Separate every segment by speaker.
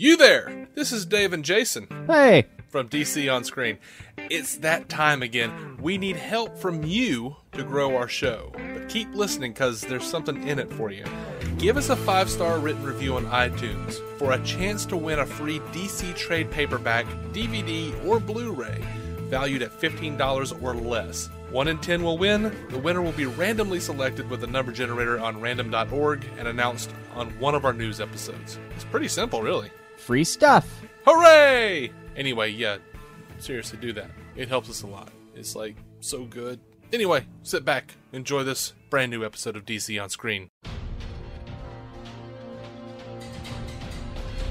Speaker 1: You there! This is Dave and Jason
Speaker 2: Hey,
Speaker 1: from DC On Screen. It's that time again. We need help from you to grow our show. But keep listening because there's something in it for you. Give us a five star written review on iTunes for a chance to win a free DC trade paperback, DVD, or Blu ray valued at $15 or less. 1 in 10 will win. The winner will be randomly selected with a number generator on random.org and announced on one of our news episodes. It's pretty simple, really.
Speaker 2: Free stuff.
Speaker 1: Hooray! Anyway, yeah, seriously, do that. It helps us a lot. It's like so good. Anyway, sit back, enjoy this brand new episode of DC on Screen.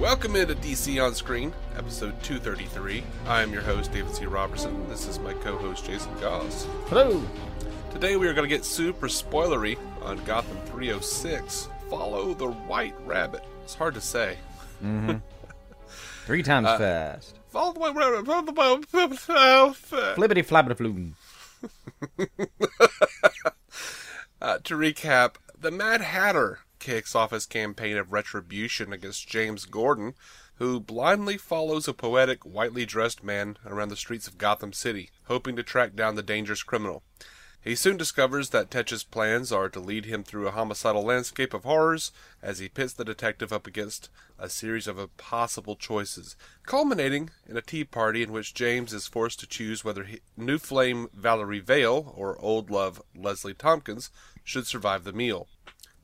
Speaker 1: Welcome into DC on Screen, episode 233. I am your host, David C. Robertson. This is my co host, Jason Goss.
Speaker 2: Hello.
Speaker 1: Today we are going to get super spoilery on Gotham 306. Follow the White Rabbit. It's hard to say. Mm-hmm.
Speaker 2: Three times fast.
Speaker 1: Follow the White Rabbit. Follow the White Rabbit.
Speaker 2: Flippity flappity floom.
Speaker 1: Uh, to recap, the Mad Hatter kicks off his campaign of retribution against James Gordon, who blindly follows a poetic, whitely dressed man around the streets of Gotham City, hoping to track down the dangerous criminal. He soon discovers that Tetch's plans are to lead him through a homicidal landscape of horrors as he pits the detective up against a series of impossible choices, culminating in a tea party in which James is forced to choose whether he, new flame Valerie Vale or old love Leslie Tompkins should survive the meal.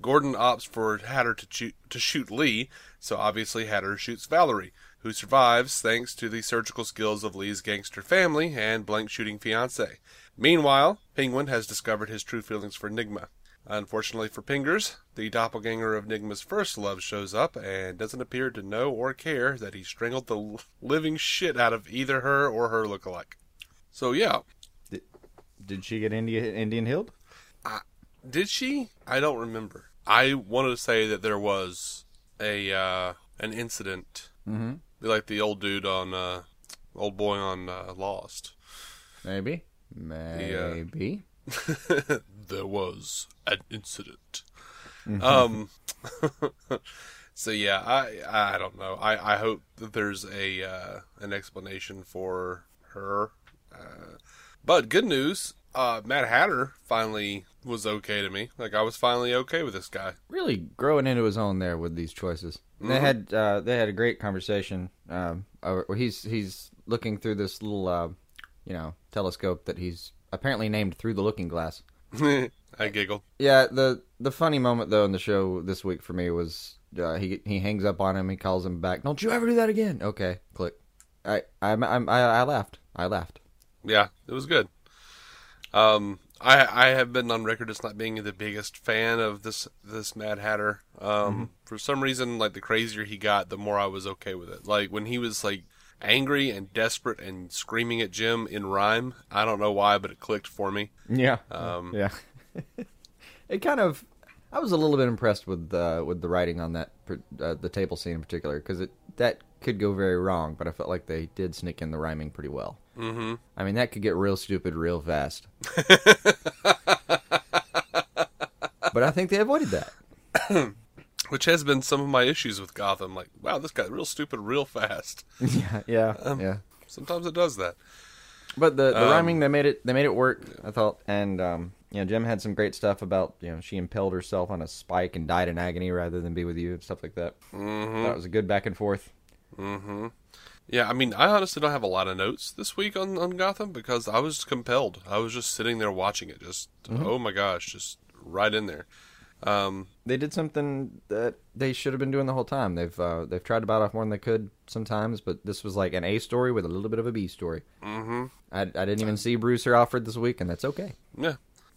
Speaker 1: Gordon opts for Hatter to, choo- to shoot Lee, so obviously Hatter shoots Valerie, who survives thanks to the surgical skills of Lee's gangster family and blank shooting fiance. Meanwhile, Penguin has discovered his true feelings for Nygma. Unfortunately for Pengers, the doppelganger of Nygma's first love shows up and doesn't appear to know or care that he strangled the living shit out of either her or her lookalike. So yeah,
Speaker 2: Did she get India, Indian Hill?
Speaker 1: Did she? I don't remember. I wanted to say that there was a uh, an incident,
Speaker 2: Mm-hmm.
Speaker 1: Like the old dude on uh, old boy on uh, Lost.
Speaker 2: Maybe. Maybe.
Speaker 1: there was an incident. Um. so yeah, I I don't know. I I hope that there's a uh, an explanation for her. Uh, but good news. Uh, Mad Hatter finally was okay to me. Like I was finally okay with this guy.
Speaker 2: Really growing into his own there with these choices. They had uh, they had a great conversation. Um, uh, he's he's looking through this little uh, you know telescope that he's apparently named through the Looking Glass.
Speaker 1: I giggle.
Speaker 2: Yeah, the the funny moment though in the show this week for me was uh, he he hangs up on him, he calls him back. Don't you ever do that again? Okay, click. I I I I, I laughed. I laughed.
Speaker 1: Yeah, it was good. Um, I I have been on record as not being the biggest fan of this this Mad Hatter. Um, for some reason, like the crazier he got, the more I was okay with it. Like when he was like angry and desperate and screaming at Jim in rhyme. I don't know why, but it clicked for me.
Speaker 2: Yeah.
Speaker 1: Um,
Speaker 2: yeah. it kind of. I was a little bit impressed with uh, with the writing on that uh, the table scene in particular because it that could go very wrong, but I felt like they did sneak in the rhyming pretty well. Mm-hmm. I mean, that could get real stupid real fast. but I think they avoided that.
Speaker 1: Which has been some of my issues with Gotham. Like, wow, this got real stupid real fast.
Speaker 2: yeah, yeah, yeah.
Speaker 1: Sometimes it does that.
Speaker 2: But the, the
Speaker 1: Um,
Speaker 2: rhyming they made it they made it work. I thought, and um, you know, Jim had some great stuff about you know she impaled herself on a spike and died in agony rather than be with you and stuff like that. Mm-hmm. That was a good back and forth.
Speaker 1: Yeah, I mean, I honestly don't have a lot of notes this week on, on Gotham because I was compelled. I was just sitting there watching it, just oh my gosh, just right in there. Um,
Speaker 2: They did something that they should have been doing the whole time. They've uh, they've tried to bite off more than they could sometimes, but this was like an A story with a little bit of a B story. Mm-hmm. I, I didn't even see Bruce or Alfred this week, and that's okay.
Speaker 1: yeah.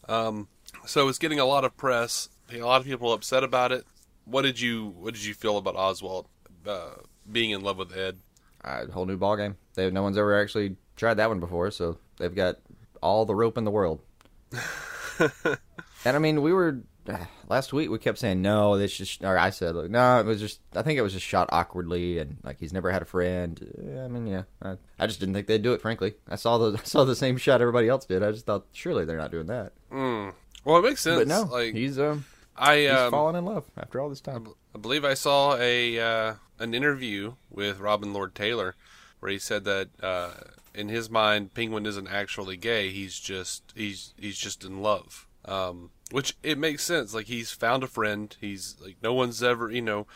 Speaker 1: Um, so it's getting a lot of press. A lot of people upset about it. What did you What did you feel about Oswald uh, being in love with Ed?
Speaker 2: Uh, whole new ball game. They no one's ever actually tried that one before, so they've got all the rope in the world. and I mean, we were last week. We kept saying no. This just, or I said, like, no, it was just. I think it was just shot awkwardly, and like he's never had a friend. I mean, yeah, I, I just didn't think they'd do it. Frankly, I saw the I saw the same shot everybody else did. I just thought surely they're not doing that.
Speaker 1: Well, it makes sense.
Speaker 2: But no,
Speaker 1: like
Speaker 2: he's um
Speaker 1: I
Speaker 2: He's
Speaker 1: um,
Speaker 2: fallen in love after all this time.
Speaker 1: I believe I saw a uh, an interview with Robin Lord Taylor where he said that uh, in his mind, Penguin isn't actually gay. He's just he's he's just in love. Um, which it makes sense. Like he's found a friend. He's like no one's ever you know.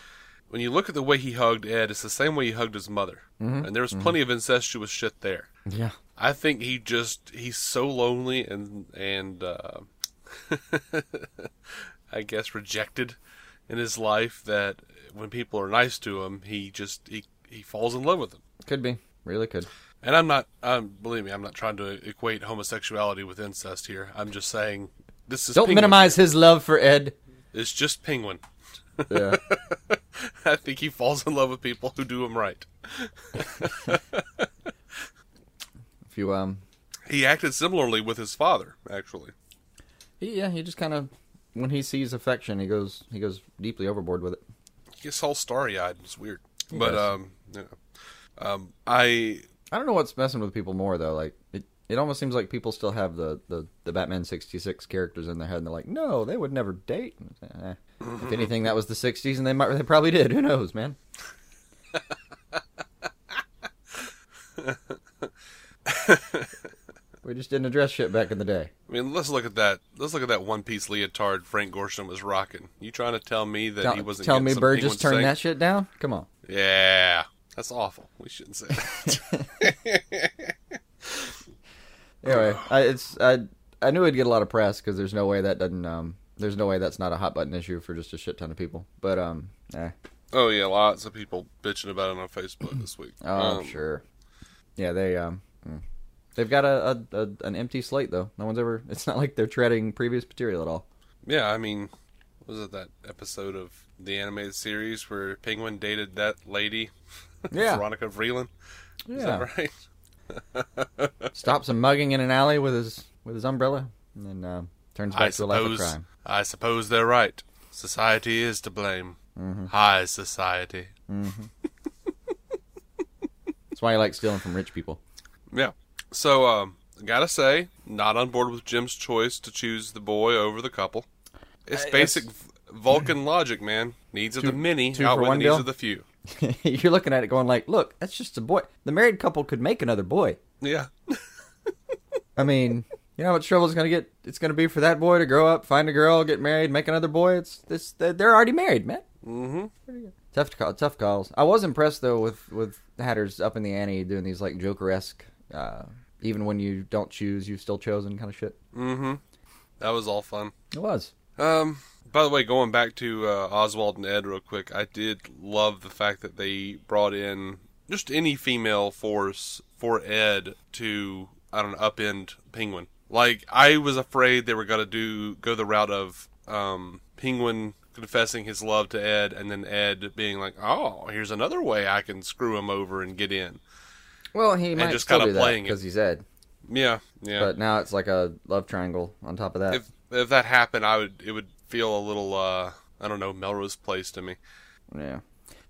Speaker 1: When you look at the way he hugged Ed, it's the same way he hugged his mother, and there was plenty of incestuous shit there.
Speaker 2: Yeah.
Speaker 1: I think he just he's so lonely and and uh, I guess rejected in his life that when people are nice to him, he just he he falls in love with them.
Speaker 2: Could be. Really could.
Speaker 1: And I'm not um believe me, I'm not trying to equate homosexuality with incest here. I'm just saying this is
Speaker 2: Don't
Speaker 1: Penguin.
Speaker 2: minimize his love for Ed.
Speaker 1: It's just penguin.
Speaker 2: Yeah.
Speaker 1: I think he falls in love with people who do him right.
Speaker 2: if you um
Speaker 1: He acted similarly with his father, actually.
Speaker 2: he, yeah, he just kind of when he sees affection, he goes he goes deeply overboard with it.
Speaker 1: He gets all starry eyed. It's weird.
Speaker 2: He
Speaker 1: but
Speaker 2: does.
Speaker 1: um, you know, um, I
Speaker 2: I don't know what's messing with people more though. Like it, it almost seems like people still have the, the, the Batman sixty six characters in their head, and they're like, no, they would never date. Eh. If anything, that was the '60s, and they might they probably did. Who knows, man? we just didn't address shit back in the day.
Speaker 1: I mean, let's look at that. Let's look at that one piece leotard Frank Gorshin was rocking. You trying to tell me that
Speaker 2: Tell,
Speaker 1: he wasn't?
Speaker 2: tell me, Burgess
Speaker 1: penguin
Speaker 2: turned that shit down. Come on.
Speaker 1: Yeah, that's awful. We shouldn't say that.
Speaker 2: Anyway, I, it's I I knew it'd get a lot of press because there's no way that doesn't um there's no way that's not a hot button issue for just a shit ton of people. But um, eh.
Speaker 1: oh yeah, lots of people bitching about it on Facebook this week.
Speaker 2: Oh,
Speaker 1: Um,
Speaker 2: sure. Yeah, they um, mm. They've got a, a, a an empty slate though. No one's ever. It's not like they're treading previous material at all.
Speaker 1: Yeah, I mean, was it that episode of the animated series where Penguin dated that lady,
Speaker 2: Yeah.
Speaker 1: Veronica Vreeland? Is
Speaker 2: Yeah.
Speaker 1: that right?
Speaker 2: Stops him mugging in an alley with his with his umbrella, and then uh, turns back
Speaker 1: I
Speaker 2: to a life of crime.
Speaker 1: I suppose they're right. Society is to blame.
Speaker 2: Mm-hmm.
Speaker 1: High society.
Speaker 2: That's why he likes stealing from rich people.
Speaker 1: Yeah. So, um, gotta say, not on board with Jim's choice to choose the boy over the couple. It's
Speaker 2: Uh,
Speaker 1: basic
Speaker 2: it's-
Speaker 1: Vulcan logic, man. Needs of
Speaker 2: Two-
Speaker 1: the many
Speaker 2: two for
Speaker 1: outweigh the needs
Speaker 2: deal?
Speaker 1: of the few.
Speaker 2: You're looking at it going like, look, that's just a boy. The married couple could make another boy.
Speaker 1: Yeah.
Speaker 2: I mean, you know how much trouble it's gonna get. It's gonna be for that boy to grow up, find a girl, get married, make another boy. It's this. They're already married, man.
Speaker 1: mm-hmm.
Speaker 2: Tough call, tough calls. I was impressed though with with Hatters up in the ante doing these like Joker esque. Uh, even when you don't choose, you've still chosen kind of shit.
Speaker 1: Mm-hmm. That was all fun.
Speaker 2: It was.
Speaker 1: Um, by the way, going back to uh, Oswald and Ed real quick, I did love the fact that they brought in just any female force for Ed to I don't know upend Penguin. Like I was afraid they were gonna do go the route of um, Penguin confessing his love to Ed, and then Ed being like, "Oh, here's another way I can screw him over and get in."
Speaker 2: Well, he might
Speaker 1: just
Speaker 2: still
Speaker 1: kinda
Speaker 2: do that
Speaker 1: playing
Speaker 2: because he's Ed.
Speaker 1: Yeah, yeah.
Speaker 2: But now it's like a love triangle on top of that.
Speaker 1: if if that happened, I would it would feel a little uh, I don't know Melrose Place to me.
Speaker 2: yeah.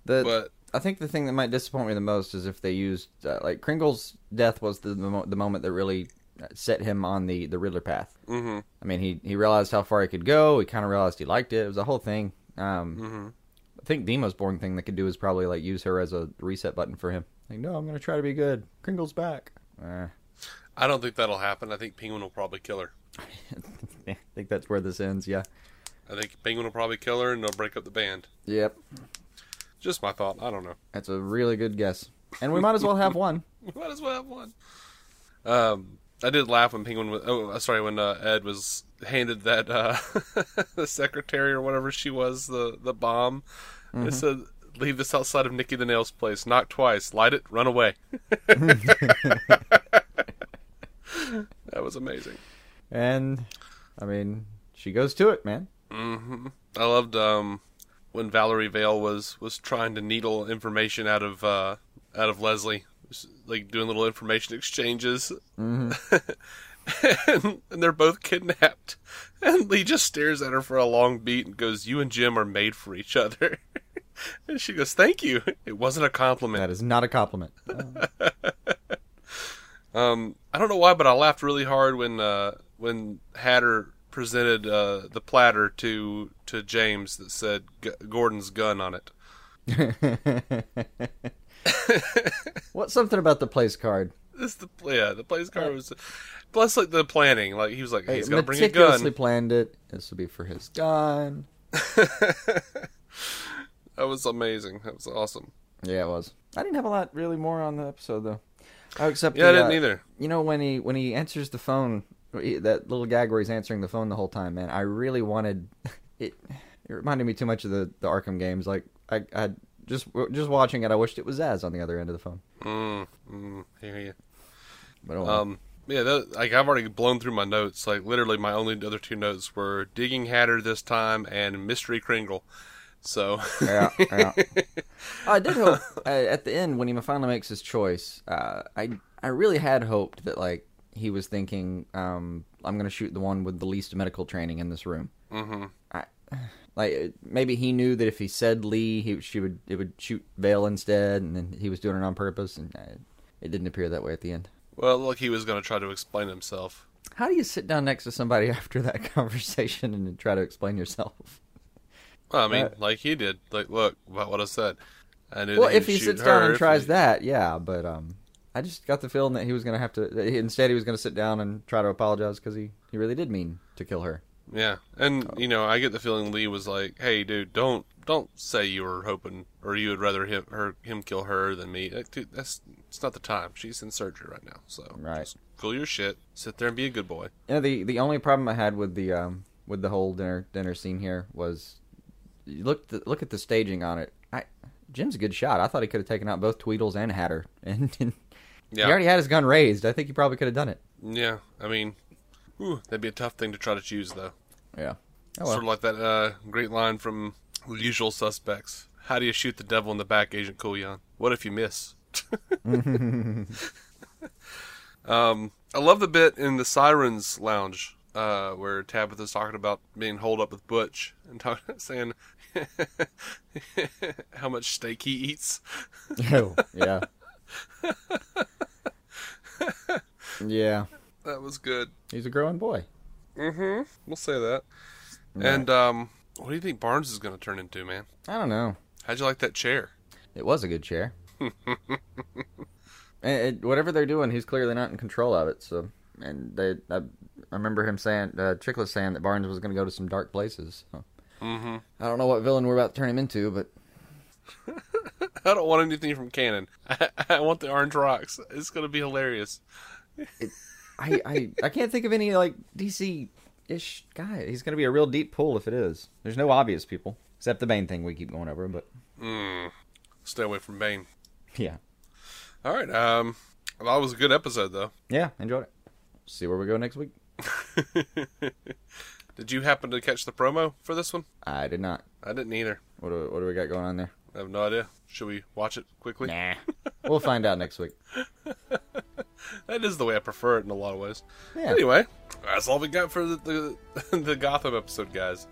Speaker 2: The
Speaker 1: But
Speaker 2: I think the thing that might disappoint me the most is if they used uh, like Kringle's death was the the, mo- the moment that really set him on the the Riddler path.
Speaker 1: hmm
Speaker 2: I mean, he he realized how far he could go. He kind of realized he liked it. It was a whole thing. Um,
Speaker 1: hmm
Speaker 2: I think the most boring thing they could do is probably like use her as a reset button for him. Like, no, I'm gonna try to be good. Kringle's back. Eh.
Speaker 1: I don't think that'll happen. I think Penguin will probably kill her.
Speaker 2: I think that's where this ends. Yeah.
Speaker 1: I think Penguin will probably kill her and they'll break up the band.
Speaker 2: Yep.
Speaker 1: Just my thought. I don't know.
Speaker 2: That's a really good guess. And we might as well have one.
Speaker 1: We might as well have one. Um, I did laugh when Penguin was. Oh, uh, sorry, when uh, Ed was handed that uh, the secretary or whatever she was the the bomb. It said, "Leave this outside of Nicky the Nail's place. Knock twice. Light it. Run away." that was amazing.
Speaker 2: And I mean, she goes to it, man.
Speaker 1: hmm I loved um, when Valerie Vale was was trying to needle information out of uh, out of Leslie, like doing little information exchanges,
Speaker 2: hmm
Speaker 1: and, and they're both kidnapped. And Lee just stares at her for a long beat and goes, "You and Jim are made for each other." and she goes, "Thank you. It wasn't a compliment."
Speaker 2: That is not a compliment. Oh.
Speaker 1: Um, I don't know why, but I laughed really hard when uh, when Hatter presented uh, the platter to to James that said G- Gordon's gun on it.
Speaker 2: What's something about the place card?
Speaker 1: This the yeah the place card was plus like the planning like he was like he's gonna bring a
Speaker 2: Meticulously planned it. This would be for his gun.
Speaker 1: That was amazing. That was awesome.
Speaker 2: Yeah, it was. I didn't have a lot really more on the episode though. Oh, except
Speaker 1: Yeah, I didn't
Speaker 2: uh,
Speaker 1: either.
Speaker 2: You know when he when he answers the phone, that little gag where he's answering the phone the whole time. Man, I really wanted it. It reminded me too much of the the Arkham games. Like I, I just just watching it, I wished it was Zsasz on the other end of the phone.
Speaker 1: Mm, mm, hear you.
Speaker 2: But.
Speaker 1: Um, yeah, that, like I've already blown through my notes. Like literally, my only other two notes were digging Hatter this time and mystery Kringle. So
Speaker 2: yeah, yeah. I did hope uh, at the end when he finally makes his choice. Uh, I I really had hoped that like he was thinking, um, I'm going to shoot the one with the least medical training in this room.
Speaker 1: hmm
Speaker 2: I, like maybe he knew that if he said Lee, he she would it would shoot Vale instead, and then he was doing it on purpose, and uh, it didn't appear that way at the end.
Speaker 1: well, look, he was going to try to explain himself.
Speaker 2: How do you sit down next to somebody after that conversation and try to explain yourself?
Speaker 1: Well, I mean,
Speaker 2: Uh,
Speaker 1: like he did. Like, look about what I said. I knew
Speaker 2: Well, if he sits down and tries
Speaker 1: he-
Speaker 2: that, yeah, but um, I just got the feeling that he was going to have to. Instead, he was going to sit down and try to apologize because he he really did mean to kill her.
Speaker 1: Yeah, and you know, I get the feeling Lee was like, "Hey, dude, don't don't say you were hoping or you would rather him her him kill her than me. Like, dude, that's it's not the time. She's in surgery right now, so
Speaker 2: Right.
Speaker 1: just cool your shit. Sit there and be a good boy.
Speaker 2: You know, the the only problem I had with the um with the whole dinner dinner scene here was you look the, look at the staging on it. I Jim's a good shot. I thought he could have taken out both Tweedles and Hatter, and, and
Speaker 1: Yeah,
Speaker 2: he already had his gun raised. I think he probably could have done it.
Speaker 1: yeah. I mean, whew, that'd be a tough thing to try to choose, though.
Speaker 2: Yeah. Oh,
Speaker 1: Sort of like that uh, great line from Usual Suspects. How do you shoot the devil in the back, Agent Kujan? What if you miss? um, I love the bit in the Sirens Lounge uh, where Tabitha's talking about being holed up with Butch and saying how much steak he eats.
Speaker 2: Oh, yeah. yeah.
Speaker 1: That was good.
Speaker 2: He's a growing boy.
Speaker 1: Mm-hmm. We'll say that. And um, what do you think Barnes is going to turn into, man?
Speaker 2: I don't know.
Speaker 1: How'd you like that chair?
Speaker 2: It was a good chair. and it, whatever they're doing, he's clearly not in control of it. So, and they, I, I remember him saying, uh, Chiklis saying that Barnes was going to go to some dark places. So.
Speaker 1: Mm-hmm.
Speaker 2: I don't know what villain we're about to turn him into, but
Speaker 1: I don't want anything from Canon. I, I want the orange rocks. It's going to be hilarious.
Speaker 2: I, I, I can't think of any like DC ish guy. He's going to be a real deep pool if it is. There's no obvious people except the Bane thing we keep going over, but
Speaker 1: Mm. Stay away from Bane.
Speaker 2: yeah,
Speaker 1: All right. Um, that was a good episode, though.
Speaker 2: yeah, enjoyed it. See where we go next week.
Speaker 1: Did you happen to catch the promo for this one?
Speaker 2: I did not.
Speaker 1: I didn't either.
Speaker 2: What do, what do we got going on there?
Speaker 1: I have no idea. Should we watch it quickly?
Speaker 2: Nah, we'll find out next week.
Speaker 1: That is the way I prefer it in a lot of ways.
Speaker 2: Yeah.
Speaker 1: Anyway, that's all we got for the the, the Gotham episode, guys.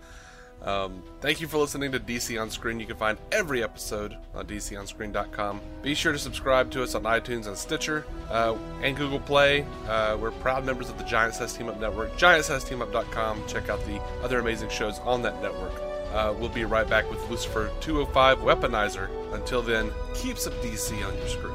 Speaker 1: Um, thank you for listening to DC on Screen. You can find every episode on DCOnScreen.com. Be sure to subscribe to us on iTunes and Stitcher uh, and Google Play. Uh, we're proud members of the Giant Size Team Up Network. GiantSizeTeamUp.com. Check out the other amazing shows on that network. Uh, we'll be right back with Lucifer 205 Weaponizer. Until then, keep some DC on your screen.